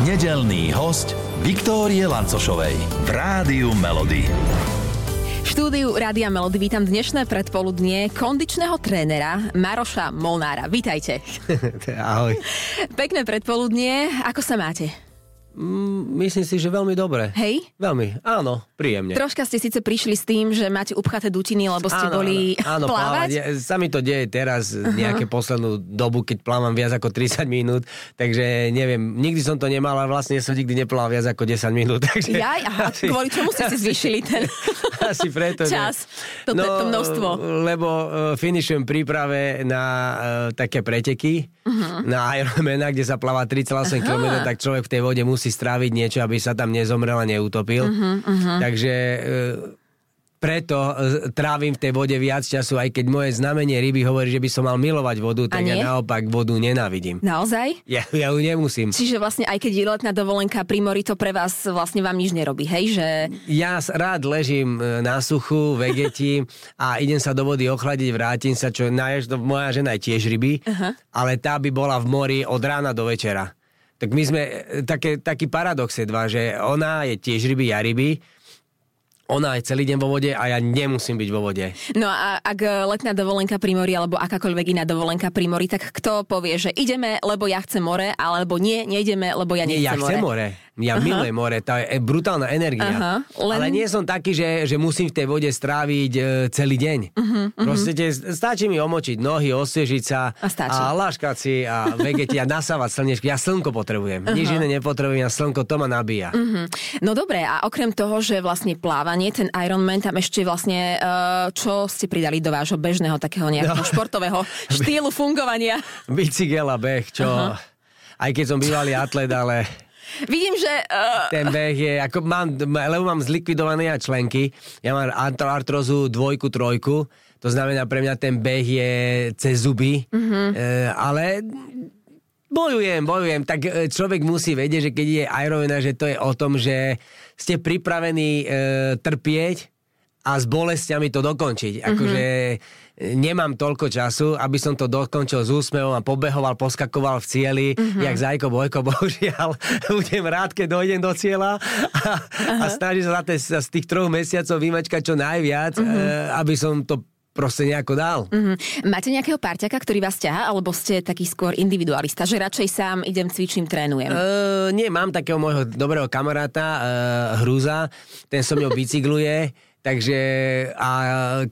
Nedelný host Viktórie Lancošovej v Rádiu Melody. V štúdiu Rádia Melody vítam dnešné predpoludnie kondičného trénera Maroša Molnára. Vítajte. Ahoj. Pekné predpoludnie. Ako sa máte? Mm, myslím si, že veľmi dobre. Hej? Veľmi, áno, príjemne. Troška ste síce prišli s tým, že máte upchaté dutiny, lebo ste áno, boli áno, áno, plávať. Ja, sa mi to deje teraz nejaké poslednú dobu, keď plávam viac ako 30 minút, takže neviem, nikdy som to nemal a vlastne som nikdy neplával viac ako 10 minút. Takže Jaj, aha, asi, kvôli čomu ste si zvýšili ten asi preto, čas, to, no, to množstvo. Lebo uh, finišujem príprave na uh, také preteky, uh-huh. na Ironmana, kde sa pláva 3,8 km, tak človek v tej vode musí stráviť niečo, aby sa tam nezomrel a neutopil. Uh-huh, uh-huh. Takže uh, preto uh, trávim v tej vode viac času, aj keď moje znamenie ryby hovorí, že by som mal milovať vodu, tak ja naopak vodu nenávidím. Naozaj? Ja, ja ju nemusím. Čiže vlastne aj keď je letná dovolenka pri mori, to pre vás vlastne vám nič nerobí, hej? Že... Ja rád ležím e, na suchu, vegeti a idem sa do vody ochladiť, vrátim sa, čo naješ, to moja žena je tiež ryby, uh-huh. ale tá by bola v mori od rána do večera. Tak my sme, e, také, taký paradox je dva, že ona je tiež ryby, ja ryby, ona je celý deň vo vode a ja nemusím byť vo vode. No a ak e, letná dovolenka pri mori alebo akákoľvek iná dovolenka pri mori, tak kto povie, že ideme, lebo ja chcem more, alebo nie, nejdeme, lebo ja Nie, nechcem ja chcem more. Ja uh-huh. milujem more, to je brutálna energia. Aha, len- Ale nie som taký, že, že musím v tej vode stráviť e, celý deň. Uh-huh, Proste te, stačí mi omočiť nohy, osviežiť sa A stačí. a láškať si a vegeti a nasávať slnečky. Ja slnko potrebujem. Uh-huh. Nič iné nepotrebujem, ja slnko to ma nabíja. Uh-huh. No dobre, a okrem toho, že vlastne plávanie, ten Ironman, tam ešte vlastne, uh, čo ste pridali do vášho bežného takého nejakého no. športového štýlu fungovania? Bicykel a beh, čo... Uh-huh. Aj keď som bývalý atlet, ale Vidím, že... Uh, ten beh je, ako mám, lebo mám zlikvidované ja členky, ja mám artro- artrozu dvojku, trojku, to znamená pre mňa ten beh je cez zuby, mm-hmm. e, ale bojujem, bojujem, tak e, človek musí vedieť, že keď je Ironman, že to je o tom, že ste pripravení e, trpieť a s bolestiami to dokončiť. Akože e, nemám toľko času, aby som to dokončil s úsmevom a pobehoval, poskakoval v cieli, mm-hmm. jak Zajko Bojko, bohužiaľ. Budem rád, keď dojdem do cieľa a, a snažím sa te, z tých troch mesiacov vymačkať čo najviac, mm-hmm. e, aby som to proste nejako dal. mm, máte nejakého parťaka, ktorý vás ťaha, alebo ste taký skôr individualista, že radšej sám idem, cvičím, trénujem? Uh, nie, mám takého môjho dobrého kamaráta, uh, Hruza, ten so mňou bicykluje, takže a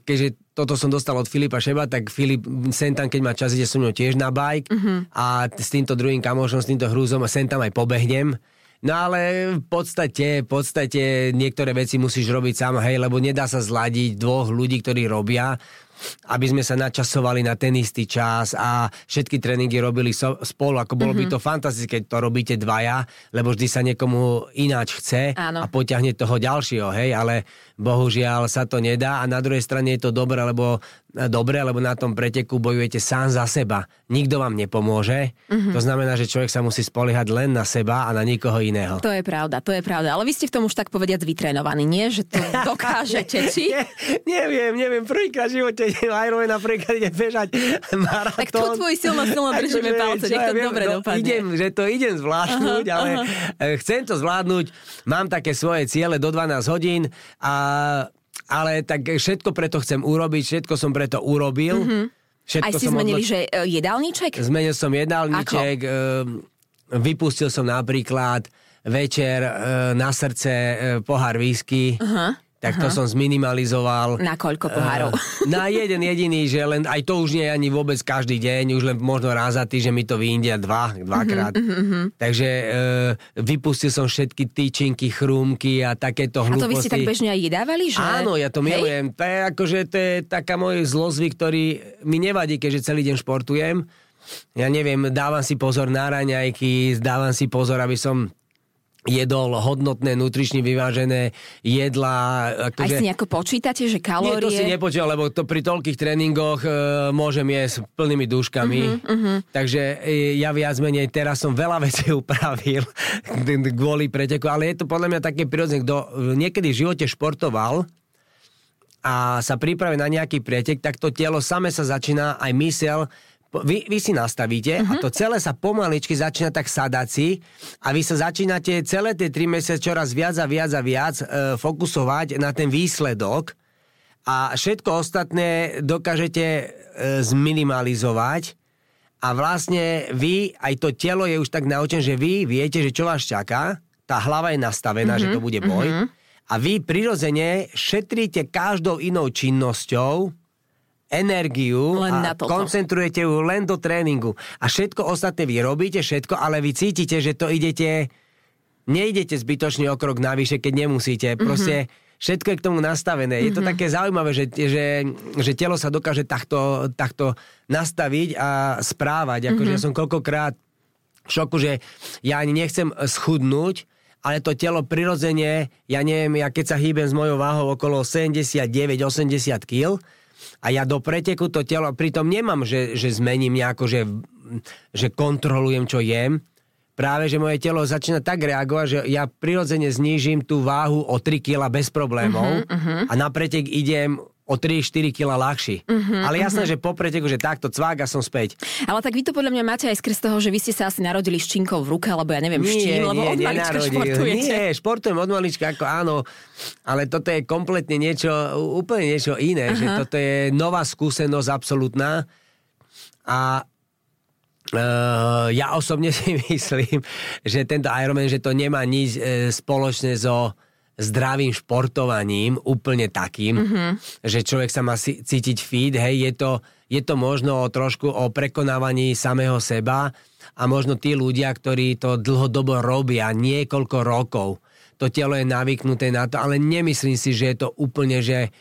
keďže toto som dostal od Filipa Šeba, tak Filip sem tam, keď má čas, ide so mnou tiež na bike uh-huh. a s týmto druhým kamošom, s týmto Hruzom sem tam aj pobehnem. No ale v podstate, v podstate niektoré veci musíš robiť sám, hej, lebo nedá sa zladiť dvoch ľudí, ktorí robia, aby sme sa načasovali na ten istý čas a všetky tréningy robili so, spolu, ako bolo mm-hmm. by to fantastické, keď to robíte dvaja, lebo vždy sa niekomu ináč chce Áno. a potiahne toho ďalšieho, hej, ale bohužiaľ sa to nedá a na druhej strane je to dobré, lebo dobre, lebo na tom preteku bojujete sám za seba. Nikto vám nepomôže. Mm-hmm. To znamená, že človek sa musí spoliehať len na seba a na nikoho iného. To je pravda, to je pravda. Ale vy ste v tom už tak povediať vytrénovaní, nie? Že to dokážete, či? Neviem, neviem, prvýkrát v živote idem Ironman prvýkrát idem bežať maratón. Tak to tvoji silno, silno držíme Akože, palce, nech to dobre no, dopadne. Idem, že to idem zvládnuť, Aha, ale aha. eh, chcem to zvládnuť. Mám také svoje ciele do 12 hodín a ale tak všetko preto chcem urobiť, všetko som preto urobil. Mm-hmm. Všetko. Aj ste som zmenili, odloč- že e, jedálniček? Zmenil som jedálniček, e, vypustil som napríklad večer e, na srdce e, pohár whisky. Aha. Tak to som zminimalizoval. Na koľko pohárov? Eh, na jeden jediný, že len aj to už nie je ani vôbec každý deň, už len možno raz za týždeň mi to vyjde dva, dvakrát. Mm-hmm. Takže e, vypustil som všetky tyčinky, chrúmky a takéto A hlúposti. to vy ste tak bežne aj jedávali? Že... Áno, ja to Hej? milujem. To je akože, to je taká môj zlozvyk, ktorý mi nevadí, keďže celý deň športujem. Ja neviem, dávam si pozor na raňajky, dávam si pozor, aby som jedol hodnotné, nutrične vyvážené jedlá. Aj Akože... si nejako počítate, že Nie, kalórie... to si nepočul, lebo to pri toľkých tréningoch e, môžem jesť plnými dúškami. Mhm, Uh-huh, uh-huh. Takže e, ja viac menej teraz som veľa vecí upravil kvôli preteku, ale je to podľa mňa také prirodzené. Kto e, niekedy v živote športoval a sa pripraví na nejaký pretek, tak to telo same sa začína aj mysel Vy, vy si nastavíte uh-huh. a to celé sa pomaličky začína tak sadať si a vy sa začínate celé tie tri mesiace čoraz viac a viac a viac e, fokusovať na ten výsledok a všetko ostatné dokážete e, zminimalizovať a vlastne vy, aj to telo je už tak naučené, že vy viete, že čo vás čaká, tá hlava je nastavená, mm-hmm, že to bude boj mm-hmm. a vy prirodzene šetríte každou inou činnosťou energiu Len a koncentrujete ju len do tréningu. A všetko ostatné vy robíte všetko, ale vy cítite, že to idete, neidete zbytočne o krok navyše, keď nemusíte. Proste všetko je k tomu nastavené. Je to také zaujímavé, že, že, že telo sa dokáže takto, takto nastaviť a správať. Akože ja som koľkokrát v šoku, že ja ani nechcem schudnúť, ale to telo prirodzene, ja neviem, ja keď sa hýbem s mojou váhou okolo 79-80 kg, a ja do preteku to telo, pritom nemám, že, že zmením nejako, že, že kontrolujem, čo jem. Práve, že moje telo začína tak reagovať, že ja prirodzene znížim tú váhu o 3 kg bez problémov uh-huh, uh-huh. a na pretek idem o 3-4 kg ľahší. Uh-huh, Ale jasné, uh-huh. že po preteku, že takto cvák a som späť. Ale tak vy to podľa mňa máte aj skrz toho, že vy ste sa asi narodili s činkou v ruke, alebo ja neviem, s čím, lebo od malička športujete. Nie, športujem od malička, ako áno, ale toto je kompletne niečo, úplne niečo iné, Aha. že toto je nová skúsenosť absolútna a Uh, ja osobne si myslím, že tento Ironman, že to nemá nič e, spoločné so zdravým športovaním, úplne takým, mm-hmm. že človek sa má cítiť fit, hej, je to, je to možno trošku o prekonávaní samého seba a možno tí ľudia, ktorí to dlhodobo robia niekoľko rokov, to telo je navyknuté na to, ale nemyslím si, že je to úplne, že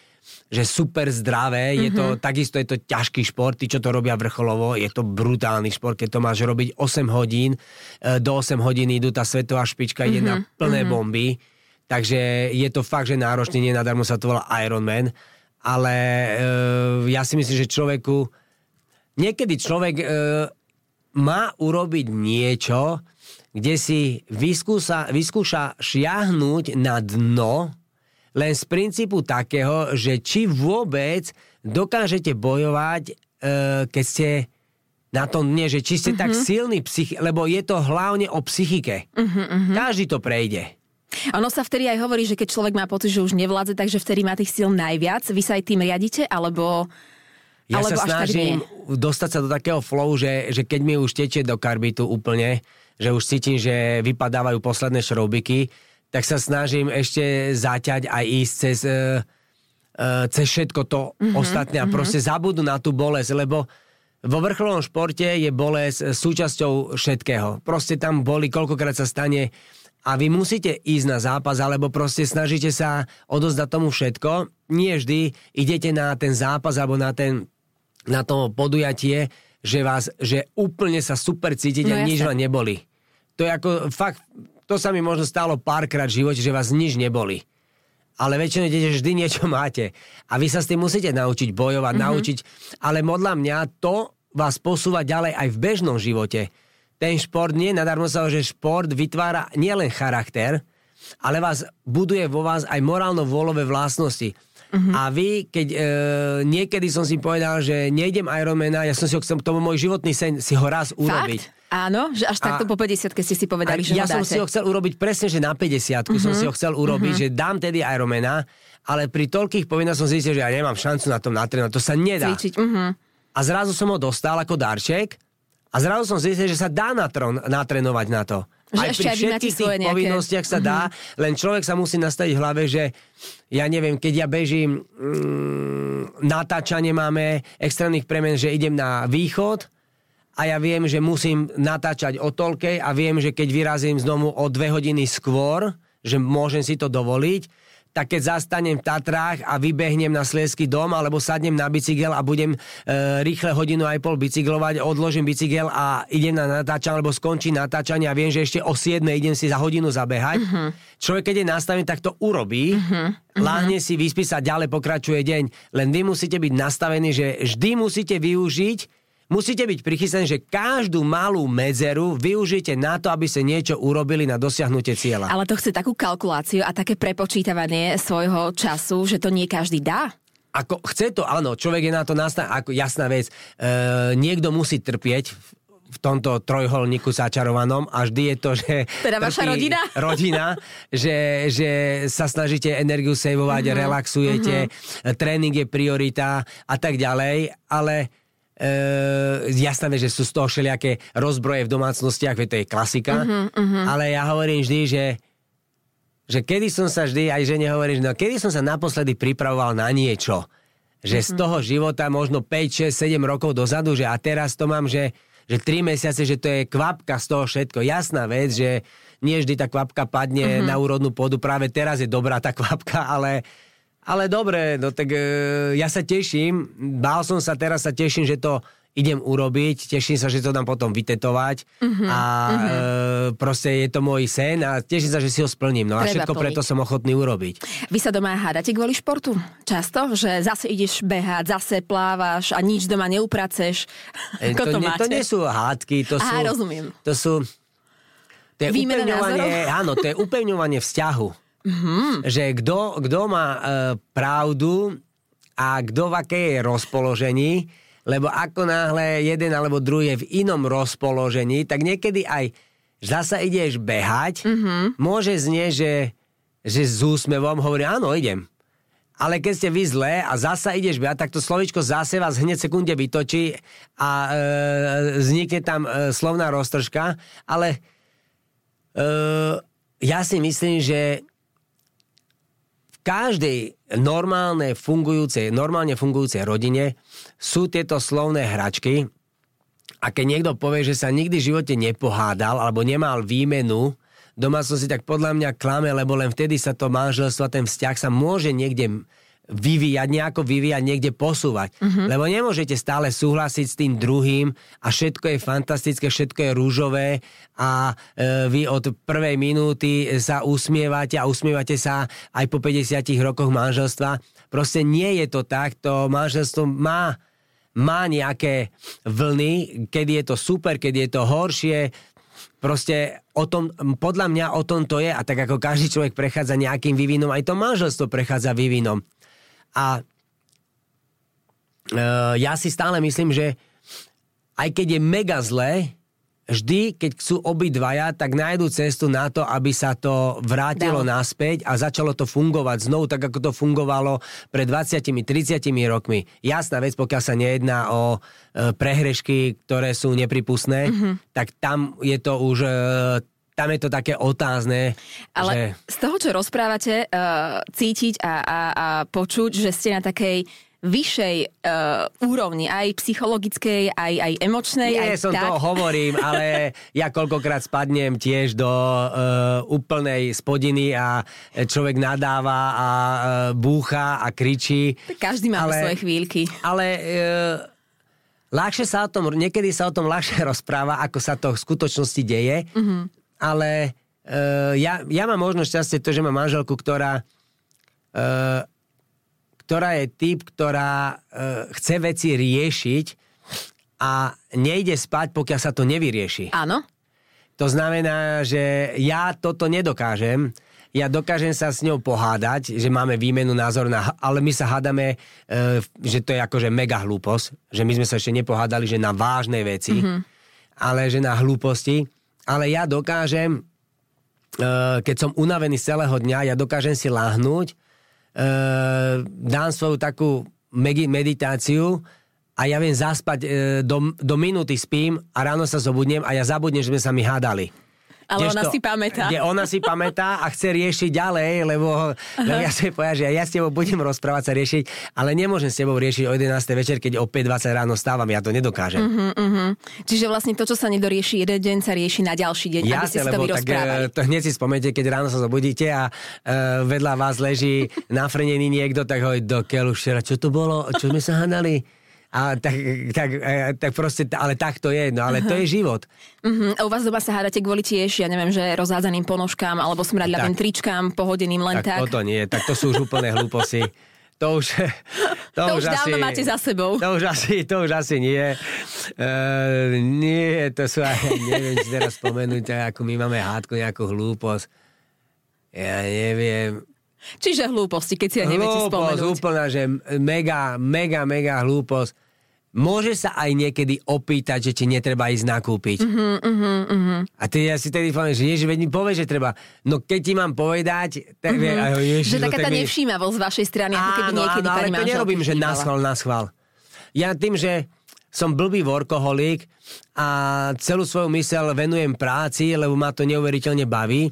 že super zdravé, mm-hmm. je to, takisto je to ťažký šport, tí, čo to robia vrcholovo, je to brutálny šport, keď to máš robiť 8 hodín, e, do 8 hodín idú tá svetová špička, mm-hmm. ide na plné mm-hmm. bomby, takže je to fakt, že náročný, nenadarmo sa to volá Ironman, ale e, ja si myslím, že človeku, niekedy človek e, má urobiť niečo, kde si vyskúša, vyskúša šiahnuť na dno, len z princípu takého, že či vôbec dokážete bojovať, e, keď ste na tom nie, že či ste uh-huh. tak silný psych, lebo je to hlavne o psychike. Uh-huh, uh-huh. Každý to prejde. Ono sa vtedy aj hovorí, že keď človek má pocit, že už nevládze, takže vtedy má tých síl najviac. Vy sa aj tým riadite, alebo... Ja alebo sa snažím dostať sa do takého flow, že, že keď mi už tečie do karbitu úplne, že už cítim, že vypadávajú posledné šroubiky, tak sa snažím ešte zaťať aj ísť cez, uh, uh, cez všetko to mm-hmm, ostatné a mm-hmm. proste zabudnú na tú bolesť, lebo vo vrcholovom športe je bolesť súčasťou všetkého. Proste tam boli, koľkokrát sa stane a vy musíte ísť na zápas, alebo proste snažíte sa odozdať tomu všetko. Nie vždy idete na ten zápas alebo na, ten, na to podujatie, že vás, že úplne sa super cítite No a nič vám neboli. To je ako fakt, to sa mi možno stalo párkrát v živote, že vás nič neboli. Ale väčšinou idete, že vždy niečo máte. A vy sa s tým musíte naučiť bojovať, mm-hmm. naučiť. Ale modľa mňa to vás posúva ďalej aj v bežnom živote. Ten šport nie, nadarmo sa, že šport vytvára nielen charakter, ale vás buduje vo vás aj morálno-vôľové vlastnosti. Uh-huh. A vy, keď e, niekedy som si povedal, že nejdem Ironmana, ja som si ho chcel, to bol môj životný sen, si ho raz urobiť. Fakt? Áno, že až takto A- po 50 keď ste si povedali, že ja ho som dáte. si ho chcel urobiť presne, že na 50 uh-huh. som si ho chcel urobiť, uh-huh. že dám tedy Ironmana, ale pri toľkých povinnostiach som zistil, že ja nemám šancu na tom natrénovať. To sa nedá. Cvičiť. Uh-huh. A zrazu som ho dostal ako darček a zrazu som zistil, že sa dá natron, natrénovať na to. Že aj pri všetkých tých nejaké- povinnostiach sa dá, len človek sa musí nastaviť v hlave, že ja neviem, keď ja bežím, mm, natáčanie máme extrémnych premen, že idem na východ a ja viem, že musím natáčať o toľkej a viem, že keď vyrazím z domu o dve hodiny skôr, že môžem si to dovoliť, tak keď zastanem v Tatrách a vybehnem na Sliesky dom alebo sadnem na bicykel a budem e, rýchle hodinu aj pol bicyklovať, odložím bicykel a idem na natáčanie alebo skončí natáčanie a viem, že ešte o 7 idem si za hodinu zabehať. Uh-huh. Človek, keď je nastavený, tak to urobí, uh-huh. láhne si, vyspí sa, ďalej pokračuje deň. Len vy musíte byť nastavení, že vždy musíte využiť Musíte byť prichystaní, že každú malú medzeru využite na to, aby ste niečo urobili na dosiahnutie cieľa. Ale to chce takú kalkuláciu a také prepočítavanie svojho času, že to nie každý dá. ako chce to, áno, človek je na to nastavený, ako jasná vec, e, niekto musí trpieť v, tomto trojholníku začarovanom a vždy je to, že... Teda vaša rodina? Rodina, že, že sa snažíte energiu sejvovať, Mhm. uh-huh, relaxujete, uh-huh. tréning je priorita a tak ďalej, ale e, jasné, že sú z toho všelijaké rozbroje v domácnostiach, veď to je klasika, uh-huh, uh-huh. ale ja hovorím vždy, že že kedy som sa vždy, aj žene hovorím, že no kedy som sa naposledy pripravoval na niečo. Že z toho života možno 5, 6, 7 rokov dozadu, že a teraz to mám, že, že 3 mesiace, že to je kvapka z toho všetko. Jasná vec, že nie vždy tá kvapka padne na úrodnú pôdu, práve teraz je dobrá tá kvapka, ale, ale dobre, no tak e, ja sa teším, bál som sa, teraz sa teším, že to idem urobiť, teším sa, že to dám potom vytetovať a e, proste je to môj sen a teším sa, že si ho splním. No a Treba všetko plniť. preto som ochotný urobiť. Vy sa doma hádate kvôli športu? Často? Že zase ideš behať, zase plávaš a nič doma neupraceš? E, to, to, nie, máte? to nie sú hádky, to Aha, sú... rozumiem. To sú... To je Výmena upevňovanie, názorov? áno, to je upevňovanie vzťahu. Mhm. Mm-hmm. Že kto, má e, pravdu a kto v aké je rozpoložení, lebo ako náhle jeden alebo druhý je v inom rozpoložení, tak niekedy aj zasa ideš behať, Mhm. mm-hmm. môže znieť, že, že s úsmevom hovorí, áno, idem. Ale keď ste vy zlé a zasa ideš behať, tak to slovičko zase vás hneď sekunde vytočí a e, vznikne tam e, slovná roztržka, ale e, ja si myslím, že každej normálne fungujúcej, normálne fungujúcej rodine sú tieto slovné hračky. A keď niekto povie, že sa nikdy v živote nepohádal alebo nemal výmenu domácnosti, tak podľa mňa klame, lebo len vtedy sa to manželstvo, ten vzťah sa môže niekde vyvíjať, nejako vyvíjať, niekde posúvať. Uh-huh. Lebo nemôžete stále súhlasiť s tým druhým a všetko je fantastické, všetko je rúžové a e, vy od prvej minúty sa usmievate a usmievate sa aj po 50 rokoch manželstva. Proste nie je to tak, to manželstvo má má nejaké vlny, kedy je to super, kedy je to horšie. Proste o tom, podľa mňa o tom to je a tak ako každý človek prechádza nejakým vývinom, aj to manželstvo prechádza vývinom. A e, ja si stále myslím, že aj keď je mega zlé, vždy, keď chcú obidvaja, tak nájdu cestu na to, aby sa to vrátilo Dalo. naspäť a začalo to fungovať znovu, tak ako to fungovalo pred 20-30 rokmi. Jasná vec, pokiaľ sa nejedná o e, prehrešky, ktoré sú nepripustné, mm-hmm. tak tam je to už... E, tam je to také otázne, Ale že... z toho, čo rozprávate, uh, cítiť a, a, a počuť, že ste na takej vyššej uh, úrovni, aj psychologickej, aj, aj emočnej. Nie aj som tak. to hovorím, ale ja koľkokrát spadnem tiež do uh, úplnej spodiny a človek nadáva a uh, búcha a kričí. Každý má Ale- svoje chvíľky. Ale uh, ľahšie sa o tom, niekedy sa o tom ľahšie rozpráva, ako sa to v skutočnosti deje, mm-hmm. Ale uh, ja, ja mám možno šťastie to, že mám manželku, ktorá uh, ktorá je typ, ktorá uh, chce veci riešiť a nejde spať, pokiaľ sa to nevyrieši. Áno? To znamená, že ja toto nedokážem. Ja dokážem sa s ňou pohádať, že máme výmenu názor, na, ale my sa hádame, e, že to je akože mega hlúposť, že my sme sa ešte nepohádali, že na vážne veci, mm-hmm. ale že na hlúposti. Ale ja dokážem, e, keď som unavený z celého dňa, ja dokážem si láhnuť, e, dám svoju takú meditáciu a ja viem zaspať, e, do, do minúty spím a ráno sa zobudnem a ja zabudnem, že sme sa mi hádali. Ale ona Kdežto- si pamätá. Kde ona si pamätá a chce riešiť ďalej, lebo, lebo ja si povedal, že ja s tebou budem rozprávať sa riešiť, ale nemôžem s tebou riešiť o 11. večer, keď o 5.20 ráno stávam, ja to nedokážem. Uh-huh, uh-huh. Čiže vlastne to, čo sa nedorieši jeden deň, sa rieši na ďalší deň, aby ste si to lebo tak e, to hneď si spomente, keď ráno sa zobudíte a e, vedľa vás leží nafrnený niekto, tak hoď do keľu čo to bolo, čo sme sa hádali? A tak, tak, e, tak proste, ale tak to je, no ale to je život. Uh-huh. A u vás doma sa hádate kvôli tiež, ja neviem, že rozhádzeným ponožkám alebo smradľavým tričkám, pohodeným len Tak, tak. toto nie, tak to sú už úplné hlúposy. To už, to, To už dávno máte za sebou. To už asi, to už asi nie. Uh, nie, to sú aj, neviem, si teraz spomenúť, ako my máme hádku, nejakú hlúposť. Ja neviem. Čiže hlúposti, keď si ja neviete spomenúť. úplná, že mega, mega, mega hlúposť. Môže sa aj niekedy opýtať, že ti netreba ísť nakúpiť. Uh-huh, uh-huh, uh-huh. A ty ja si tedy že ježi, veď mi povie, že treba. No keď ti mám povedať, tak uh-huh. uh ježi, Že no, taká tak tá mi- nevšímavosť z vašej strany, ako keby Áno, niekedy áno, ale to nerobím, že chýbala. na schvál, na schvál. Ja tým, že som blbý workoholik a celú svoju mysel venujem práci, lebo ma to neuveriteľne baví,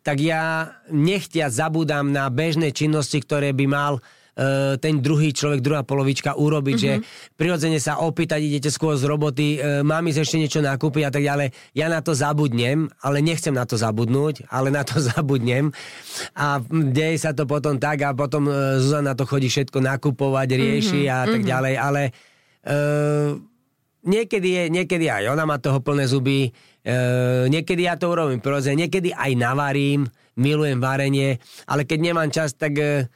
tak ja nechtia zabúdam na bežné činnosti, ktoré by mal e, ten druhý človek, druhá polovička urobiť, mm-hmm. že prirodzene sa opýtať, idete skôr z roboty, e, mám ísť ešte niečo nakúpiť a tak ďalej. Ja na to zabudnem, ale nechcem na to zabudnúť, ale na to zabudnem. A deje sa to potom tak a potom e, Zuzana to chodí všetko nakupovať, rieši mm-hmm. a tak ďalej, ale e, niekedy, je, niekedy aj ona má toho plné zuby, e, niekedy ja to urobím prirodzene, niekedy aj navarím, milujem varenie, ale keď nemám čas, tak e,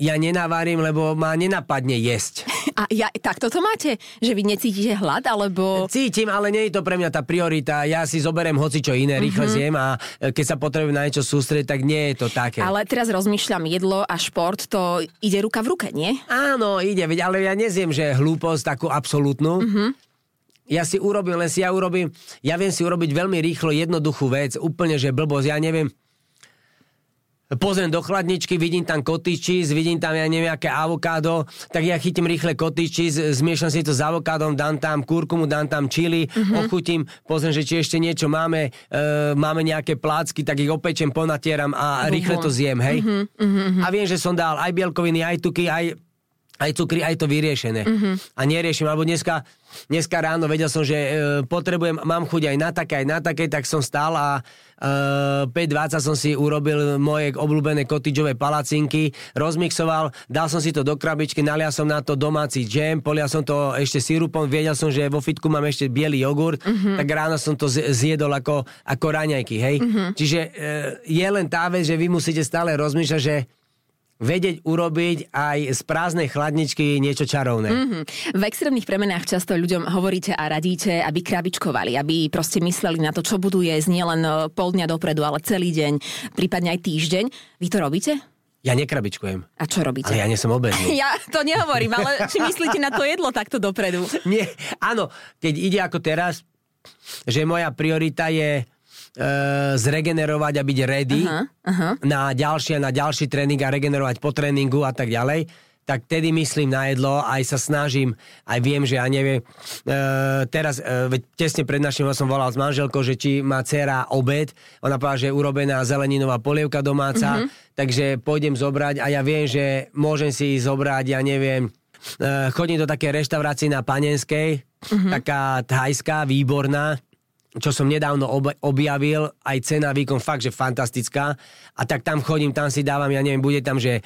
ja nenavarím, lebo ma nenapadne jesť. A ja, takto to máte? Že vy necítite hlad, alebo... Cítim, ale nie je to pre mňa tá priorita. Ja si zoberiem hoci čo iné, rýchle Mhm. zjem a e, keď sa potrebujem na niečo sústrediť, tak nie je to také. Ale teraz rozmýšľam, jedlo a šport, to ide ruka v ruke, nie? Áno, ide, veď, ale ja nezjem, že hlúposť takú absolútnu. Mm-hmm. Ja si urobím, len si ja urobím, ja viem si urobiť veľmi rýchlo jednoduchú vec, úplne, že blbosť, ja neviem, pozriem do chladničky, vidím tam cottage cheese, vidím tam, ja neviem, aké avokádo, tak ja chytím rýchle cottage cheese, zmiešam si to s avokádom, dám tam kurkumu, dám tam čili, mm-hmm. ochutím, pozriem, že či ešte niečo máme, e, máme nejaké plácky, tak ich opečem, ponatieram a rýchle to zjem, hej. Mm-hmm. A viem, že som dal aj bielkoviny, aj tuky, aj aj cukry, aj to vyriešené. Mm-hmm. A neriešim, alebo dneska, dneska ráno vedel som, že e, potrebujem, mám chuť aj na také, aj na také, tak som stál a e, 5.20 som si urobil moje obľúbené kotičové palacinky, rozmixoval, dal som si to do krabičky, nalial som na to domáci džem, polial som to ešte sirupom, vedel som, že vo fitku mám ešte biely jogurt, mm-hmm. tak ráno som to zjedol ako, ako raňajky, hej. Mm-hmm. Čiže e, je len tá vec, že vy musíte stále rozmýšľať, že vedieť urobiť aj z prázdnej chladničky niečo čarovné. Mhm. V extrémnych premenách často ľuďom hovoríte a radíte, aby krabičkovali, aby proste mysleli na to, čo budú jesť nielen e, pol dňa dopredu, ale celý deň, prípadne aj týždeň. Vy to robíte? Ja nekrabičkujem, A čo robíte? ale ja nie som obezný. Ja to nehovorím, ale či myslíte na to jedlo takto dopredu? Nie, áno, keď ide ako teraz, že moja priorita je zregenerovať a byť ready Aha, aha. na ďalšie, na ďalší tréning a regenerovať po tréningu a tak ďalej, tak tedy myslím na jedlo, aj sa snažím, aj viem, že ja neviem, e, teraz, e, veď tesne pred našim som volal s manželkou, že či má dcera obed, ona povedala, že je urobená zeleninová polievka domáca, mm-hmm. takže pôjdem zobrať a ja viem, že môžem si zobrať, ja neviem, e, chodím do také reštaurácie na Panenskej, mm-hmm. taká thajská, výborná, čo som nedávno ob- objavil, aj cena, výkon, fakt, že fantastická. A tak tam chodím, tam si dávam, ja neviem, bude tam, že e,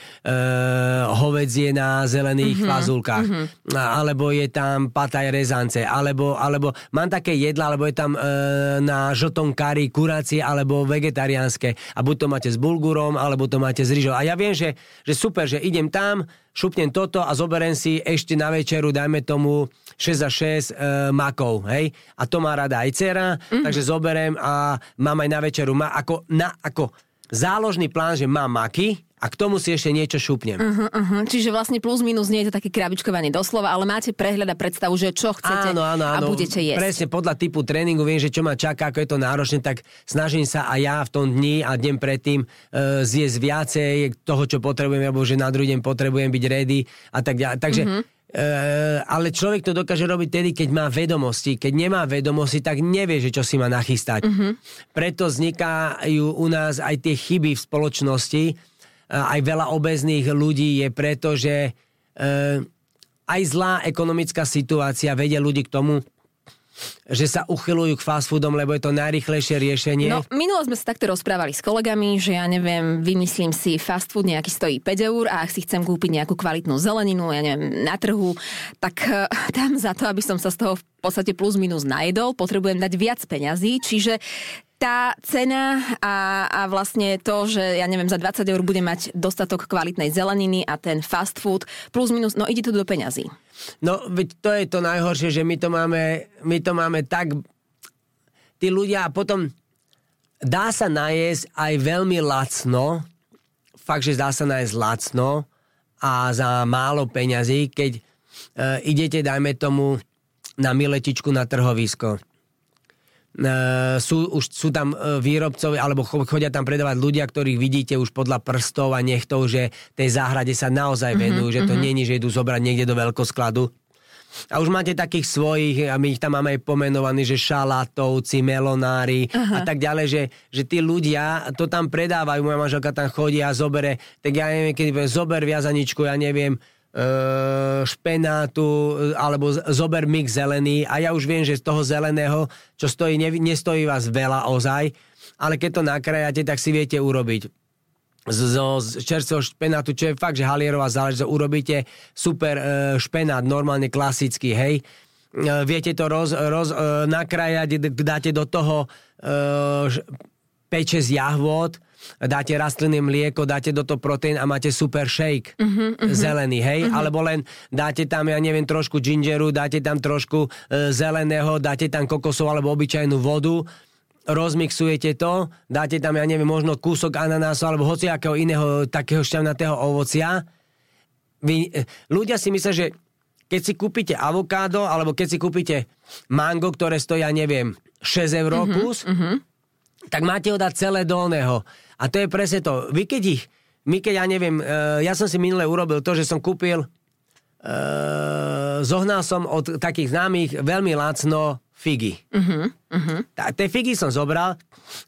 hovedzie na zelených mm-hmm, fazulkách, mm-hmm. alebo je tam pataj rezance, alebo, alebo mám také jedla, alebo je tam e, na žltom kari kurácie, alebo vegetariánske. A buď to máte s bulgurom, alebo to máte s rýžou. A ja viem, že, že super, že idem tam, šupnem toto a zoberiem si ešte na večeru, dajme tomu 6 za 6 e, makov, hej? A to má rada aj dcera, mm-hmm. takže zoberiem a mám aj na večeru, má ako, na, ako záložný plán, že mám maky a k tomu si ešte niečo šupnem. Uh-huh, uh-huh. Čiže vlastne plus minus nie je to také krabičkovanie doslova, ale máte prehľad a predstavu, že čo chcete Áno, áno, a áno. budete jesť. Presne podľa typu tréningu viem, že čo ma čaká, ako je to náročné, tak snažím sa aj ja v tom dni a deň predtým e, zjesť viacej toho, čo potrebujem, alebo že na druhý deň potrebujem byť ready a tak ďalej. Takže Mhm. Uh, ale človek to dokáže robiť tedy, keď má vedomosti. Keď nemá vedomosti, tak nevie, že čo si má nachystať. Mhm. Preto vznikajú u nás aj tie chyby v spoločnosti. Uh, aj veľa obezných ľudí je preto, že uh, aj zlá ekonomická situácia vedie ľudí k tomu, že sa uchylujú k fast foodom, lebo je to najrychlejšie riešenie. No, minulo sme sa takto rozprávali s kolegami, že ja neviem, vymyslím si fast food nejaký stojí 5 eur a ak si chcem kúpiť nejakú kvalitnú zeleninu, ja neviem, na trhu, tak eh, tam za to, aby som sa z toho v podstate plus minus najedol, potrebujem dať viac peňazí, čiže tá cena a, a vlastne to, že ja neviem, za 20 eur budem mať dostatok kvalitnej zeleniny a ten fast food plus minus, no ide to do peňazí. No, veď to je to najhoršie, že my to máme, my to máme tak... Tí ľudia a potom dá sa najesť aj veľmi lacno fakt, že dá sa nájsť lacno a za málo peňazí, keď uh, idete, dajme tomu, na miletičku na trhovisko. Uh, sú, už, sú tam uh, výrobcovia, alebo chodia tam predávať ľudia, ktorých vidíte už podľa prstov a nechtov, že tej záhrade sa naozaj venujú, mm-hmm, že to mm-hmm. není, že idú zobrať niekde do veľkoskladu. A už máte takých svojich, a my ich tam máme aj pomenovaní, že šalatovci, melonári Aha. a tak ďalej, že, že tí ľudia to tam predávajú, moja manželka tam chodí a zobere, tak ja neviem, keď zober viazaničku, ja neviem, e, špenátu alebo zober mix zelený a ja už viem, že z toho zeleného, čo stojí, ne, nestojí vás veľa ozaj, ale keď to nakrájate, tak si viete urobiť zo čerstvého špenátu, čo je fakt, že halierová záležitosť, urobíte super e, špenát, normálne klasický, hej. Viete to roz, roz, nakrájať, dáte do toho peče z jahvod, dáte rastlinné mlieko, dáte do toho proteín a máte super shake. Uh-huh, uh-huh. Zelený, hej? Uh-huh. Alebo len dáte tam, ja neviem, trošku gingeru, dáte tam trošku e, zeleného, dáte tam kokosov alebo obyčajnú vodu rozmixujete to, dáte tam, ja neviem, možno kúsok ananásu alebo hociakého iného takého šťavnatého ovocia. Vy, e, ľudia si myslia, že keď si kúpite avokádo alebo keď si kúpite mango, ktoré stojí, ja neviem, 6 eur mm-hmm, kus, mm-hmm. tak máte ho dať celé do oného. A to je presne to. Vy keď ich, my keď ja neviem, uh, ja som si minule urobil to, že som kúpil, uh, zohnal som od takých známych veľmi lacno figy. Uh-huh, uh-huh. Tie figy som zobral,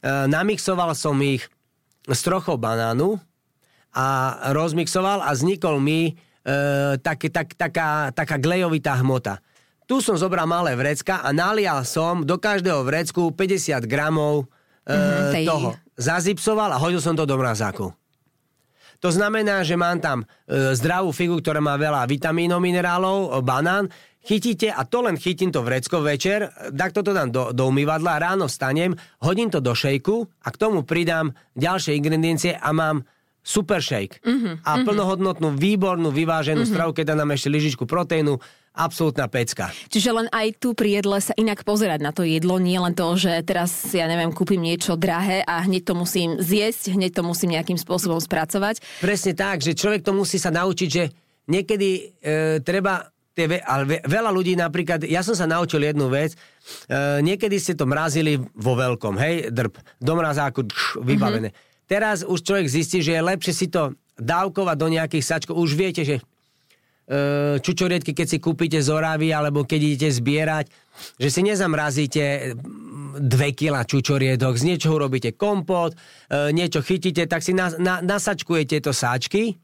e, namixoval som ich s trochou banánu a rozmixoval a vznikol mi e, tak, tak, taká, taká glejovitá hmota. Tu som zobral malé vrecka a nalial som do každého vrecku 50 gramov e, uh-huh, toho. Zazipsoval a hodil som to do mrazáku. To znamená, že mám tam e, zdravú figu, ktorá má veľa vitamínov, minerálov, banán, chytíte a to len chytím to vrecko večer, tak toto dám do, do umývadla, ráno vstanem, hodím to do šejku a k tomu pridám ďalšie ingrediencie a mám super shake. Mm-hmm, a mm-hmm. plnohodnotnú, výbornú, vyváženú mm-hmm. stravu, keď dám ešte lyžičku proteínu, absolútna pecka. Čiže len aj tu pri jedle sa inak pozerať na to jedlo, nie len to, že teraz, ja neviem, kúpim niečo drahé a hneď to musím zjesť, hneď to musím nejakým spôsobom spracovať. Presne tak, že človek to musí sa naučiť, že niekedy e, treba tie, ale veľa ľudí napríklad, ja som sa naučil jednu vec, e, niekedy ste to mrazili vo veľkom, hej, drb, do mrazáku, dš, vybavené. Mm-hmm. Teraz už človek zistí, že je lepšie si to dávkovať do nejakých sačkov. Už viete, že čučoriedky, keď si kúpite z Oravy, alebo keď idete zbierať, že si nezamrazíte 2 kg čučoriedok, z niečoho robíte kompot, e, niečo chytíte, tak si na, na, nasačkujete to sáčky,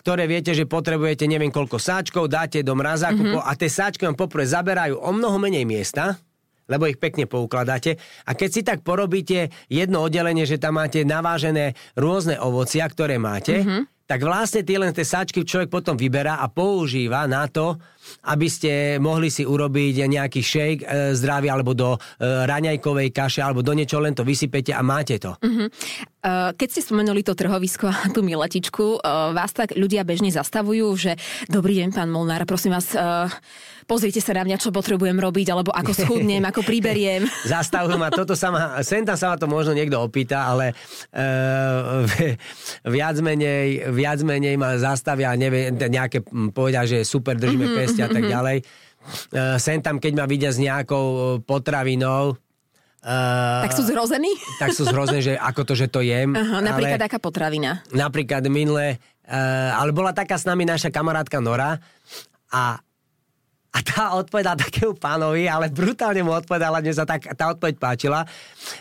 ktoré viete, že potrebujete neviem koľko sáčkov, dáte do mrazáku mm-hmm. a tie sáčky vám poprvé zaberajú o mnoho menej miesta, lebo ich pekne poukladáte. A keď si tak porobíte jedno oddelenie, že tam máte navážené rôzne ovocia, ktoré máte, mm-hmm tak vlastne tie len tie sačky človek potom vyberá a používa na to, aby ste mohli si urobiť nejaký shake e, zdravý alebo do e, raňajkovej kaše alebo do niečo, len to vysypete a máte to. Uh-huh. Uh, keď ste spomenuli to trhovisko a tú miletičku, uh, vás tak ľudia bežne zastavujú, že dobrý deň, pán Molnár, prosím vás, uh, pozrite sa na mňa, čo potrebujem robiť, alebo ako schudnem, ako priberiem. Zastavujú ma, toto sa ma, sem tam sa ma to možno niekto opýta, ale uh, viac, menej, viac menej ma zastavia, neviem, nejaké povedia, že super, držíme mm-hmm, pesti a tak mhm. ďalej. Uh, sem tam, keď ma vidia s nejakou e, potravinou, Uh, tak sú zrození? Tak sú zrození, že ako to, že to jem. Uh-huh, napríklad ale, aká potravina? Napríklad minule, uh, ale bola taká s nami naša kamarátka Nora a a tá odpovedala takému pánovi, ale brutálne mu odpovedala, mne sa tak, tá odpoveď páčila,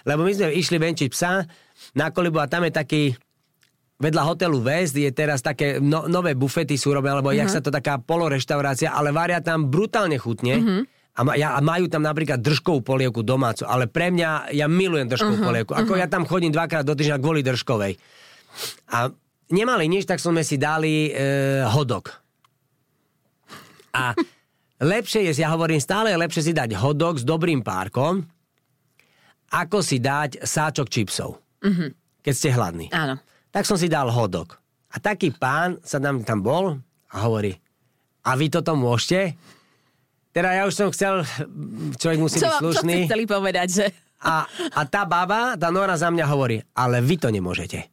lebo my sme išli venčiť psa na kolibu a tam je taký, vedľa hotelu West je teraz také no, nové bufety sú robené, alebo uh-huh. jak mhm. sa to taká poloreštaurácia, ale varia tam brutálne chutne. Uh-huh. A, ma, ja, a majú tam napríklad držkovú polievku domácu, ale pre mňa, ja milujem držkovú uh-huh. polievku. Ako uh-huh. ja tam chodím dvakrát do týždňa kvôli držkovej. A nemali nič, tak sme si dali e, hodok. A lepšie je, ja hovorím, stále lepšie si dať hodok s dobrým párkom, ako si dať sáčok čipsov, mm-hmm. keď ste hladní. Áno. Tak som si dal hodok. A taký pán sa tam, tam bol a hovorí, a vy toto môžete? Teda ja už som chcel, človek musí čo, byť slušný. Čo chceli povedať, že... A, a tá baba, tá Nora za mňa hovorí, ale vy to nemôžete.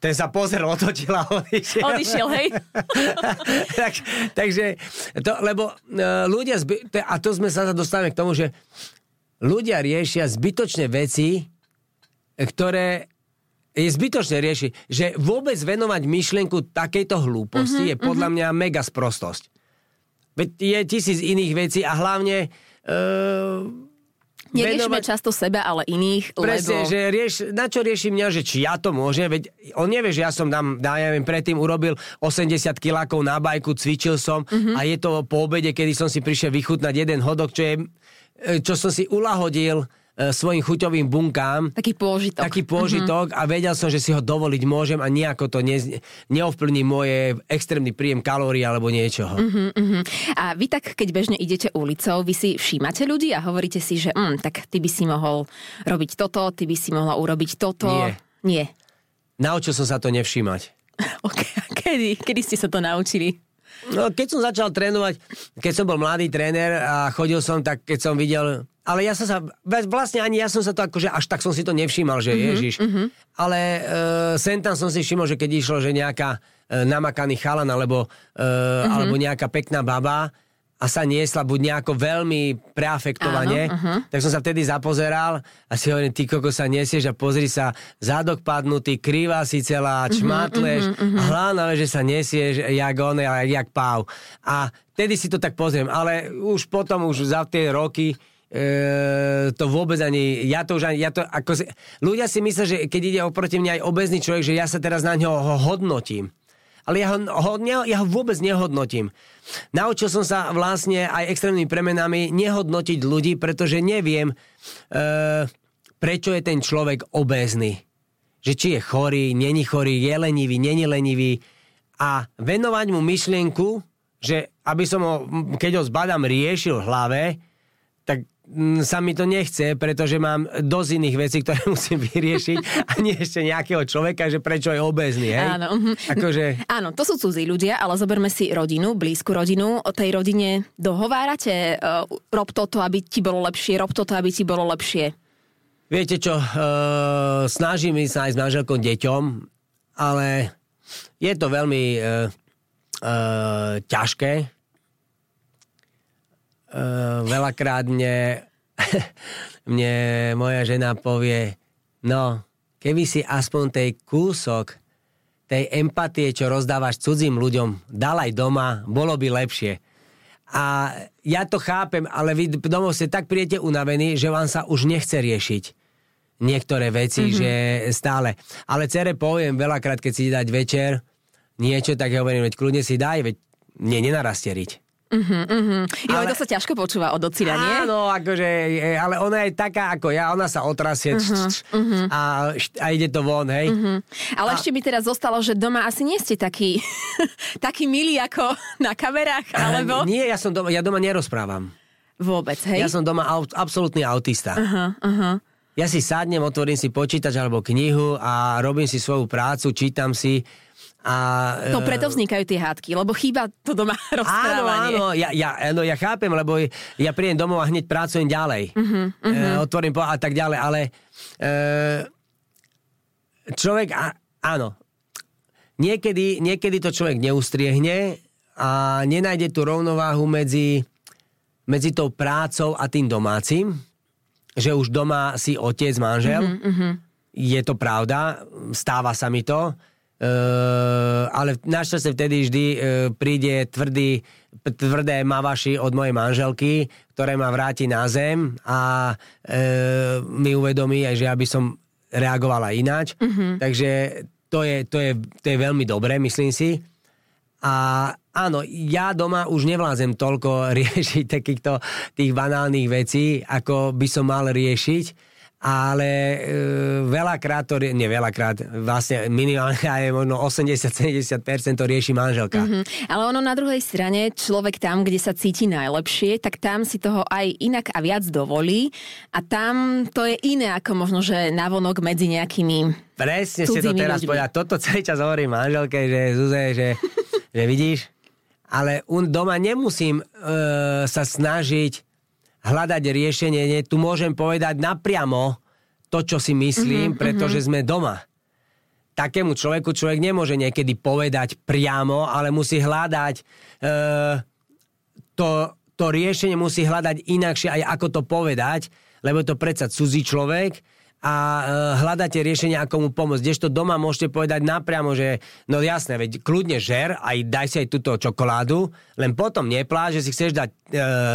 ten sa pozrel, otočil a odišiel. Odišiel, hej? tak, takže, to, lebo uh, ľudia, zby, to, a to sme sa dostávame k tomu, že ľudia riešia zbytočné veci, ktoré je zbytočné riešiť, že vôbec venovať myšlienku takejto hlúposti mm-hmm, je podľa mňa mega sprostosť. Veď je tisíc iných vecí a hlavne uh, Neriešime venovať... často seba, ale iných, Presne, lebo... že rieš, na čo rieši mňa, že či ja to môžem, veď on nevie, že ja som tam, ja neviem, predtým urobil 80 kilákov na bajku, cvičil som mm-hmm. a je to po obede, kedy som si prišiel vychutnať jeden hodok, čo je, e, čo som si ulahodil svojim chuťovým bunkám. Taký pôžitok. Taký pôžitok mm-hmm. a vedel som, že si ho dovoliť môžem a nejako to ne, neovplní moje extrémny príjem kalórií alebo niečoho. Mm-hmm. A vy tak, keď bežne idete ulicou, vy si všímate ľudí a hovoríte si, že mm, tak ty by si mohol robiť toto, ty by si mohla urobiť toto. Nie. Nie. Naučil som sa to nevšímať. okay. Kedy? Kedy ste sa to naučili? No, keď som začal trénovať, keď som bol mladý tréner a chodil som, tak keď som videl ale ja som sa, vlastne ani ja som sa to akože až tak som si to nevšímal, že mm-hmm, ježiš. Mm-hmm. Ale uh, sem tam som si všimol, že keď išlo, že nejaká uh, namakaný chalan alebo, uh, mm-hmm. alebo nejaká pekná baba a sa niesla buď nejako veľmi preafektovane, Áno, uh-huh. tak som sa vtedy zapozeral a si hovorím, ty koko sa nesieš a pozri sa, zádok padnutý, krýva si celá, mhm, čmatleš uh-huh, uh-huh, uh-huh. hlavne, že sa nesieš jak on, jak páv. A vtedy si to tak pozriem, ale už potom, už za tie roky, E, to vôbec ani, ja to už ani, ja to ako si, ľudia si myslia, že keď ide oproti mňa aj obezný človek, že ja sa teraz na ňo hodnotím. Ale ja ho, ho, ne, ja ho vôbec nehodnotím. Naučil som sa vlastne aj extrémnymi premenami nehodnotiť ľudí, pretože neviem, e, prečo je ten človek obézny. Že či je chorý, není chorý, je lenivý, není lenivý. A venovať mu myšlienku, že aby som ho, keď ho zbadám, riešil v hlave, tak sa mi to nechce, pretože mám dosť iných vecí, ktoré musím vyriešiť a nie ešte nejakého človeka, že prečo je obezný, hej? Áno. Mhm. Akože... Áno, to sú cudzí ľudia, ale zoberme si rodinu, blízku rodinu. O tej rodine dohovárate, uh, rob toto, aby ti bolo lepšie, rob toto, aby ti bolo lepšie. Viete čo, uh, snažím sa aj s manželkou deťom, ale je to veľmi uh, uh, ťažké, veľakrát mne, mne moja žena povie, no, keby si aspoň tej kúsok tej empatie, čo rozdávaš cudzím ľuďom, dal aj doma, bolo by lepšie. A ja to chápem, ale vy domov ste tak prijete unavení, že vám sa už nechce riešiť niektoré veci, mm-hmm. že stále. Ale cere poviem veľakrát, keď si dať večer niečo, tak ja hovorím, veď kľudne si daj, veď mne nenarastieriť. Uh-huh, uh-huh. Jo, ale... to sa ťažko počúva od ocina, nie? Áno, akože, ale ona je taká ako ja, ona sa otrasie uh-huh, uh-huh. A, a ide to von, hej. Uh-huh. Ale a... ešte mi teraz zostalo, že doma asi nie ste taký, taký milý ako na kamerách, alebo? Nie, ja som doma, ja doma nerozprávam. Vôbec, hej? Ja som doma aut, absolútny autista. Uh-huh, uh-huh. Ja si sadnem, otvorím si počítač alebo knihu a robím si svoju prácu, čítam si a, no preto vznikajú tie hádky, lebo chýba to doma rozprávanie. Áno, áno, ja, ja, no, ja chápem, lebo ja prídem domov a hneď pracujem ďalej. Uh-huh, uh-huh. E, otvorím po a tak ďalej, ale e, človek, a, áno, niekedy, niekedy to človek neustriehne a nenájde tú rovnováhu medzi, medzi tou prácou a tým domácim, že už doma si otec, manžel. Uh-huh, uh-huh. Je to pravda, stáva sa mi to Uh, ale našťastie vtedy vždy uh, príde tvrdý, tvrdé mavaši od mojej manželky, ktoré ma vráti na zem a uh, mi uvedomí aj, že aby som reagovala ináč. Uh-huh. Takže to je, to, je, to je veľmi dobré, myslím si. A áno, ja doma už nevlázem toľko riešiť takýchto tých banálnych vecí, ako by som mal riešiť ale e, veľakrát to, nie veľakrát, vlastne minimálne aj možno 80-70% to rieši manželka. Mm-hmm. Ale ono na druhej strane, človek tam, kde sa cíti najlepšie, tak tam si toho aj inak a viac dovolí a tam to je iné ako možno, že navonok medzi nejakými Presne ste to teraz povedať. Toto celý čas hovorím manželke, že Zuze, že, že vidíš, ale un, doma nemusím e, sa snažiť hľadať riešenie. Nie, tu môžem povedať napriamo to, čo si myslím, mm-hmm, pretože mm-hmm. sme doma. takému človeku človek nemôže niekedy povedať priamo, ale musí hľadať e, to, to riešenie musí hľadať inakšie aj ako to povedať, lebo je to predsa cudzí človek a e, hľadáte riešenie, ako mu pomôcť. Kdežto doma môžete povedať napriamo, že no jasné, veď kľudne žer, aj daj si aj túto čokoládu, len potom neplá, že si chceš dať e,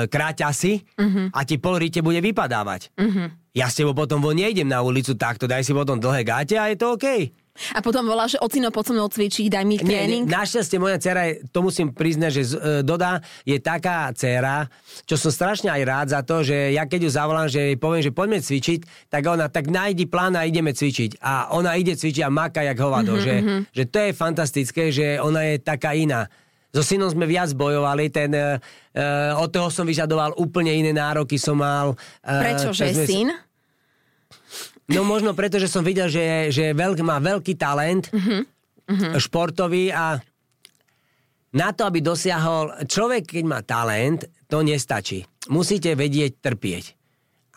kráťasy uh-huh. a ti pol ríte bude vypadávať. Uh-huh. Ja s tebou potom von nejdem na ulicu takto, daj si potom dlhé gáte a je to OK. A potom volá, že ocino, poď so mnou cvičiť, daj mi tréning. Nie, našťastie moja dcera, je, to musím priznať, že e, Doda je taká dcera, čo som strašne aj rád za to, že ja keď ju zavolám, že jej poviem, že poďme cvičiť, tak ona tak nájdi plán a ideme cvičiť. A ona ide cvičiť a maka jak hovado. Mm-hmm. Že, mhm. že to je fantastické, že ona je taká iná. So synom sme viac bojovali, ten, uh, od toho som vyžadoval úplne iné nároky, som mal... Uh, Prečo, že syn? No možno preto, že som videl, že, že veľk, má veľký talent uh-huh. športový a na to, aby dosiahol... Človek, keď má talent, to nestačí. Musíte vedieť trpieť.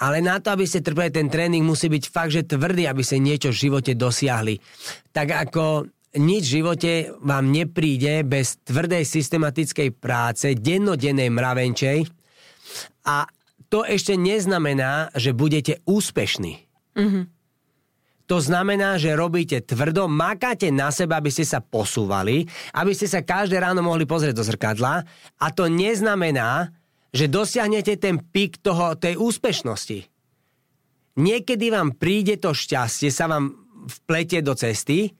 Ale na to, aby ste trpeli ten tréning, musí byť fakt, že tvrdý, aby ste niečo v živote dosiahli. Tak ako nič v živote vám nepríde bez tvrdej systematickej práce, dennodennej mravenčej a to ešte neznamená, že budete úspešní. Mm-hmm. To znamená, že robíte tvrdo, makáte na seba, aby ste sa posúvali, aby ste sa každé ráno mohli pozrieť do zrkadla a to neznamená, že dosiahnete ten pik toho, tej úspešnosti. Niekedy vám príde to šťastie, sa vám vplete do cesty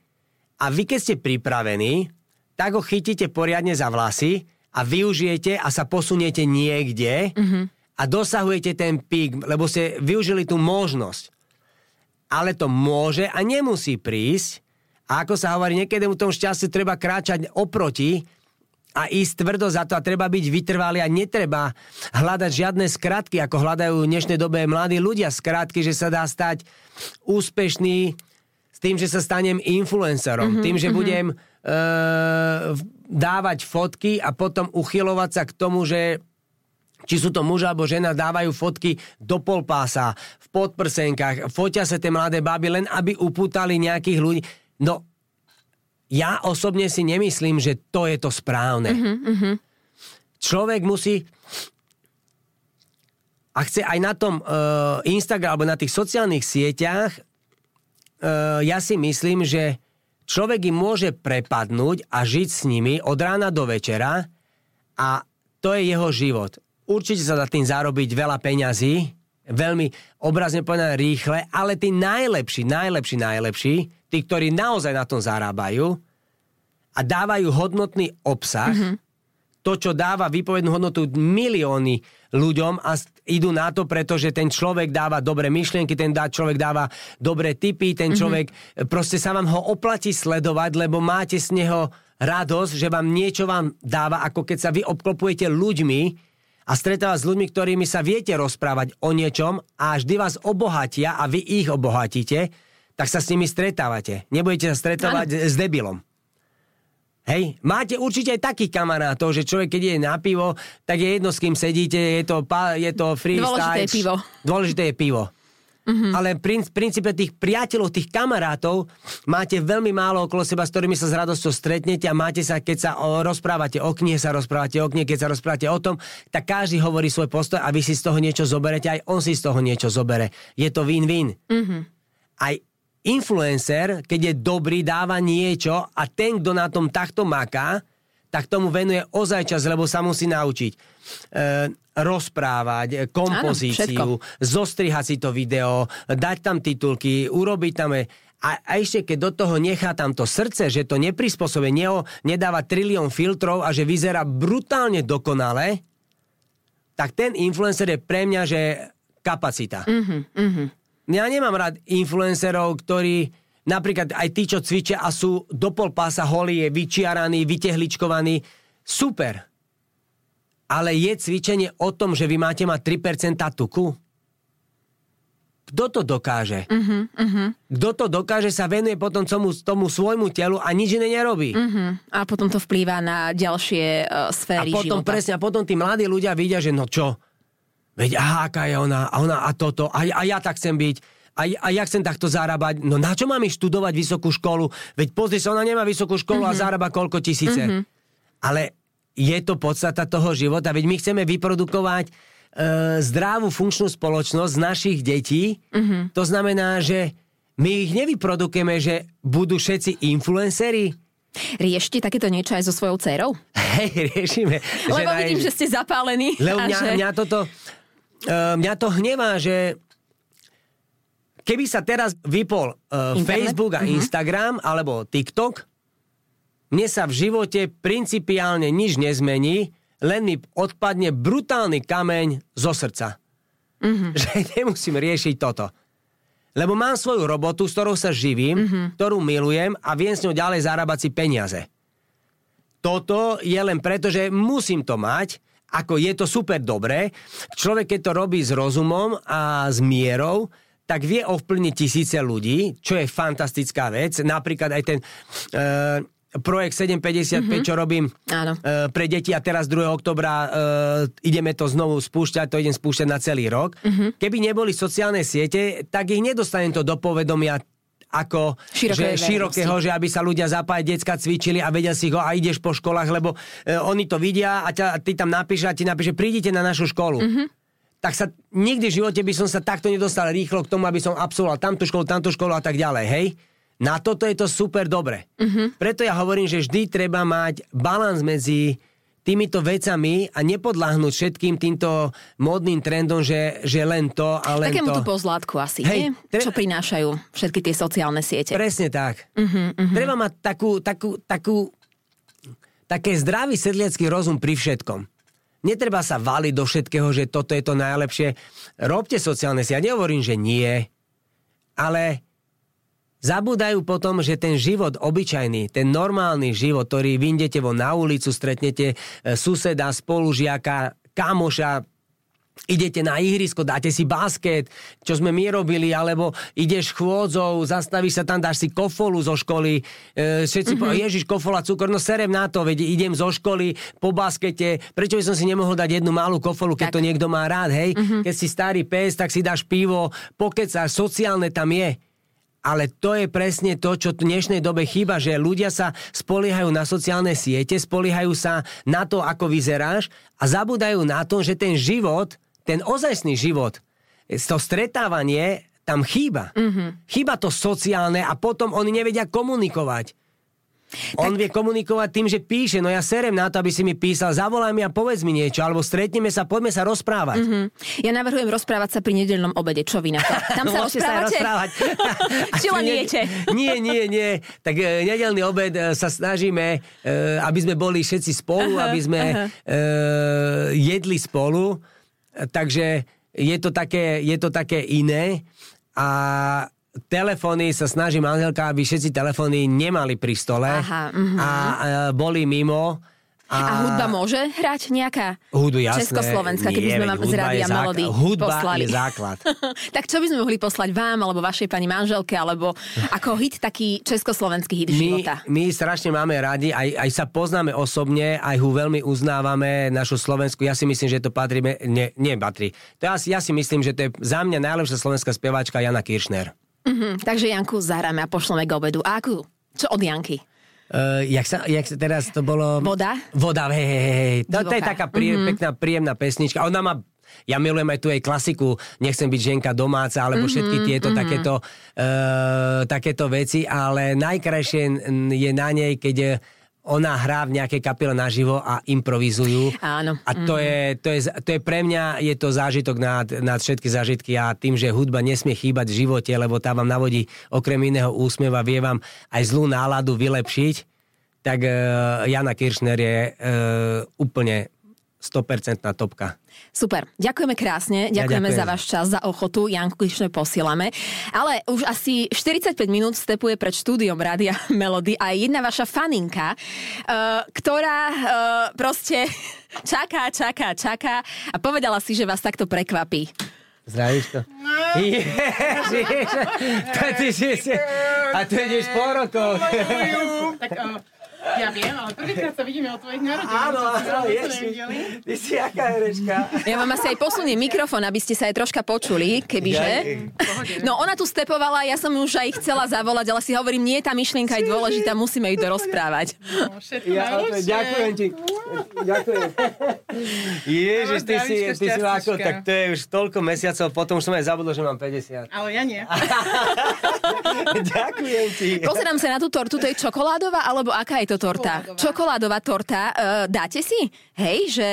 a vy keď ste pripravení, tak ho chytíte poriadne za vlasy a využijete a sa posuniete niekde mm-hmm. a dosahujete ten pík, lebo ste využili tú možnosť ale to môže a nemusí prísť. A ako sa hovorí, niekedy mu tom šťastiu treba kráčať oproti a ísť tvrdo za to a treba byť vytrvalý a netreba hľadať žiadne skratky, ako hľadajú v dnešnej dobe mladí ľudia skratky, že sa dá stať úspešný s tým, že sa stanem influencerom, mm-hmm, tým, že mm-hmm. budem uh, dávať fotky a potom uchylovať sa k tomu, že či sú to muž alebo žena, dávajú fotky do polpása, v podprsenkách, fotia sa tie mladé baby, len aby upútali nejakých ľudí. No, ja osobne si nemyslím, že to je to správne. Uh-huh, uh-huh. Človek musí a chce aj na tom uh, Instagram alebo na tých sociálnych sieťach, uh, ja si myslím, že človek im môže prepadnúť a žiť s nimi od rána do večera a to je jeho život. Určite sa dá tým zarobiť veľa peňazí, veľmi obrazne povedané rýchle, ale tí najlepší, najlepší, najlepší, tí, ktorí naozaj na tom zarábajú a dávajú hodnotný obsah, mm-hmm. to, čo dáva výpovednú hodnotu milióny ľuďom a idú na to, pretože ten človek dáva dobré myšlienky, ten dá, človek dáva dobré tipy, ten mhm. človek, mm-hmm. proste sa vám ho oplatí sledovať, lebo máte z neho radosť, že vám niečo vám dáva, ako keď sa vy obklopujete ľuďmi, a stretávať s ľuďmi, ktorými sa viete rozprávať o niečom a vždy vás obohatia a vy ich obohatíte, tak sa s nimi stretávate. Nebudete sa stretávať ano. s debilom. Hej, máte určite aj takých kamarátov, že človek, keď je na pivo, tak je jedno, s kým sedíte, je to, je to freestyle. Dôležité je pivo. Dôležité je pivo. Mm-hmm. Ale v princípe tých priateľov, tých kamarátov máte veľmi málo okolo seba, s ktorými sa s radosťou stretnete a máte sa, keď sa o, rozprávate o knihe, sa rozprávate o knihe, keď sa rozprávate o tom, tak každý hovorí svoj postoj a vy si z toho niečo zoberete, aj on si z toho niečo zobere. Je to win-win. Mm-hmm. Aj influencer, keď je dobrý, dáva niečo a ten, kto na tom takto maká, tak tomu venuje ozaj čas, lebo sa musí naučiť e, rozprávať, e, kompozíciu, Áno, zostrihať si to video, dať tam titulky, urobiť tam... E, a, a ešte keď do toho nechá tam to srdce, že to neprispôsobuje, neho, nedáva trilión filtrov a že vyzerá brutálne dokonale, tak ten influencer je pre mňa, že kapacita. Mm-hmm, mm-hmm. Ja nemám rád influencerov, ktorí napríklad aj tí, čo cvičia a sú do pol pása holí, je vyčiaraný, vytehličkovaný, super. Ale je cvičenie o tom, že vy máte mať 3% tuku? Kto to dokáže? Uh-huh, uh-huh. Kto to dokáže, sa venuje potom tomu, tomu svojmu telu a nič iné nerobí. Uh-huh. A potom to vplýva na ďalšie uh, sféry A potom života. presne, a potom tí mladí ľudia vidia, že no čo, veď aha, aká je ona, a ona a toto, a, a ja tak chcem byť a, a ja chcem takto zarábať. No na čo mám študovať vysokú školu? Veď pozri sa, ona nemá vysokú školu mm-hmm. a zarába koľko tisíce. Mm-hmm. Ale je to podstata toho života. Veď my chceme vyprodukovať e, zdravú funkčnú spoločnosť z našich detí. Mm-hmm. To znamená, že my ich nevyprodukujeme, že budú všetci influenceri. Riešte takéto niečo aj so svojou dcerou? Hej, riešime. Lebo že vidím, že ste zapálení. Lebo mňa, že... mňa toto... Uh, mňa to hnevá, že Keby sa teraz vypol uh, Facebook a uh-huh. Instagram alebo TikTok, mne sa v živote principiálne nič nezmení, len mi odpadne brutálny kameň zo srdca. Uh-huh. Že nemusím riešiť toto. Lebo mám svoju robotu, s ktorou sa živím, uh-huh. ktorú milujem a viem s ňou ďalej zarábať si peniaze. Toto je len preto, že musím to mať, ako je to super dobré. Človek, keď to robí s rozumom a s mierou, tak vie ovplyvniť tisíce ľudí, čo je fantastická vec. Napríklad aj ten... Uh, projekt 755, mm-hmm. čo robím Áno. Uh, pre deti a teraz 2. oktobra uh, ideme to znovu spúšťať, to idem spúšťať na celý rok. Mm-hmm. Keby neboli sociálne siete, tak ich nedostanem to do povedomia ako Široké že, širokého, že aby sa ľudia zapájať, decka cvičili a vedia si ho a ideš po školách, lebo uh, oni to vidia a ťa, ty tam napíše a ti napíše, prídite na našu školu. Mm-hmm tak sa nikdy v živote by som sa takto nedostal rýchlo k tomu, aby som absolvoval tamtú školu, tamtú školu a tak ďalej, hej? Na toto je to super dobre. Uh-huh. Preto ja hovorím, že vždy treba mať balans medzi týmito vecami a nepodláhnuť všetkým týmto módnym trendom, že, že len to a len Takému to. pozlátku asi, Hej? Tre... Čo prinášajú všetky tie sociálne siete. Presne tak. Uh-huh, uh-huh. Treba mať takú, takú, takú, také zdravý sedliacký rozum pri všetkom. Netreba sa valiť do všetkého, že toto je to najlepšie. Robte sociálne si. Ja nehovorím, že nie, ale zabúdajú potom, že ten život obyčajný, ten normálny život, ktorý vyjdete von na ulicu, stretnete e, suseda, spolužiaka, kamoša, idete na ihrisko, dáte si basket, čo sme my robili, alebo ideš chôdzou, zastavíš sa tam, dáš si kofolu zo školy, e, všetci mm-hmm. po, ježiš, kofola, cukor, no serem na to, veď idem zo školy po baskete, prečo by som si nemohol dať jednu malú kofolu, keď tak. to niekto má rád, hej? Mm-hmm. Keď si starý pes, tak si dáš pivo, pokeca, sociálne tam je. Ale to je presne to, čo v dnešnej dobe chýba, že ľudia sa spoliehajú na sociálne siete, spoliehajú sa na to, ako vyzeráš a zabúdajú na to, že ten život ten ozajstný život, to stretávanie tam chýba. Mm-hmm. Chýba to sociálne a potom oni nevedia komunikovať. Tak... On vie komunikovať tým, že píše, no ja serem na to, aby si mi písal, zavolaj mi a povedz mi niečo, alebo stretneme sa, poďme sa rozprávať. Mm-hmm. Ja navrhujem rozprávať sa pri nedelnom obede, čo vy na to? Tam sa rozprávate? Sa. Či len jete? nie, nie, nie. Tak e, nedelný obed e, sa snažíme, e, aby sme boli všetci spolu, aha, aby sme aha. E, jedli spolu takže je to také, je to také iné a telefóny sa snaží manželka, aby všetci telefóny nemali pri stole Aha, uh-huh. a, a boli mimo a, a hudba môže hrať nejaká? Hudbu, jasné. Československá, keby sme vám z Rádia Melody hudba poslali. je základ. tak čo by sme mohli poslať vám, alebo vašej pani manželke, alebo ako hit taký československý hit my, života? My strašne máme radi, aj, aj sa poznáme osobne, aj ho veľmi uznávame, našu Slovensku. Ja si myslím, že to patrí, nie, nie patrí. To ja, ja si myslím, že to je za mňa najlepšia slovenská speváčka Jana Kiršner. Uh-huh, takže Janku zahráme a pošleme k obedu. A akú? Čo od Janky? Uh, jak, sa, jak sa teraz to bolo... Voda? Voda, hej, hej, hej. To, to je taká prie, mm-hmm. pekná, príjemná pesnička. Ona má ja milujem aj tu jej klasiku, nechcem byť ženka domáca, alebo mm-hmm, všetky tieto mm-hmm. takéto, uh, takéto veci, ale najkrajšie je na nej, keď ona hrá v nejakej kapele naživo a improvizujú. Áno. A to, mm. je, to, je, to je pre mňa je to zážitok nad, nad všetky zážitky a tým, že hudba nesmie chýbať v živote, lebo tá vám navodí okrem iného úsmeva, vie vám aj zlú náladu vylepšiť, tak uh, Jana Kiršner je uh, úplne 100% topka. Super, ďakujeme krásne, ďakujeme ja ďakujem. za váš čas, za ochotu, Janku Kišne posielame. Ale už asi 45 minút stepuje pred štúdiom Rádia Melody a jedna vaša faninka, uh, ktorá uh, proste čaká, čaká, čaká a povedala si, že vás takto prekvapí. Zdravíš to? Ježiš, to ty si, a tu ideš po rokov. tak, uh, Ja viem, ale prvýkrát sa vidíme o tvojich narodinách. Áno, áno, nevideli. Ty si aká herečka. Ja vám asi aj posuniem mikrofón, aby ste sa aj troška počuli, kebyže. No ona tu stepovala, ja som ju už aj chcela zavolať, ale si hovorím, nie, tá myšlienka je dôležitá, musíme ju dorozprávať. No, Ja, najlepšie. ďakujem ti. Ďakujem. Ježiš, ty si, ty si ako, šťastíčka. tak to je už toľko mesiacov, potom už som aj zabudol, že mám 50. Ale ja nie. Ďakujem ti. Pozerám sa na tú tortu, to je čokoládová, alebo aká je to torta? Čokoládová. Čokoládová torta. Uh, dáte si? Hej, že...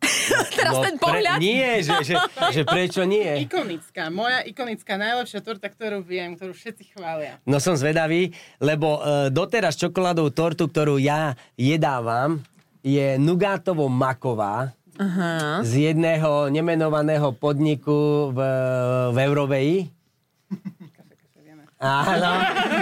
Teraz ten pohľad. No, Pre, nie, že, že, že prečo nie? Ikonická, moja ikonická, najlepšia torta, ktorú viem, ktorú všetci chvália. No som zvedavý, lebo uh, doteraz čokoládovú tortu, ktorú ja jedávam, je nugátovo maková Aha. z jedného nemenovaného podniku v, v Euroveji. Áno.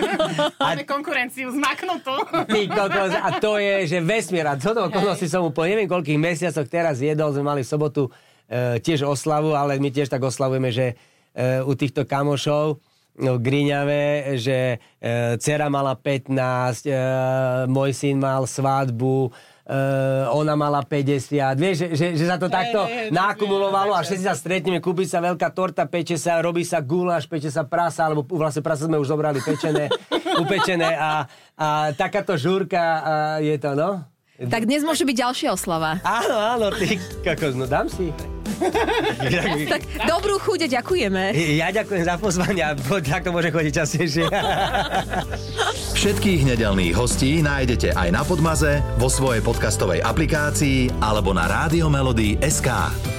Máme konkurenciu zmaknutú. Ty kokos, a to je, že vesmier. A to okolnosti som mu po neviem koľkých mesiacoch teraz jedol, sme mali v sobotu e, tiež oslavu, ale my tiež tak oslavujeme, že e, u týchto kamošov no, v Griňave, že e, dcera mala 15, e, môj syn mal svadbu, ona mala 50. Vieš, že, že, že sa to takto hej, nakumulovalo a všetci sa stretneme, kúpi sa veľká torta, peče sa, robí sa guláš, peče sa prasa, alebo vlastne prasa sme už zobrali pečené, upečené a, a takáto žúrka a je to, no. Tak dnes môže byť ďalšia oslava. Áno, áno, ty kokos, no dám si. Tak dobrú chuť a ďakujeme. Ja ďakujem za pozvanie a takto môže chodiť častejšie. Všetkých nedelných hostí nájdete aj na Podmaze, vo svojej podcastovej aplikácii alebo na SK.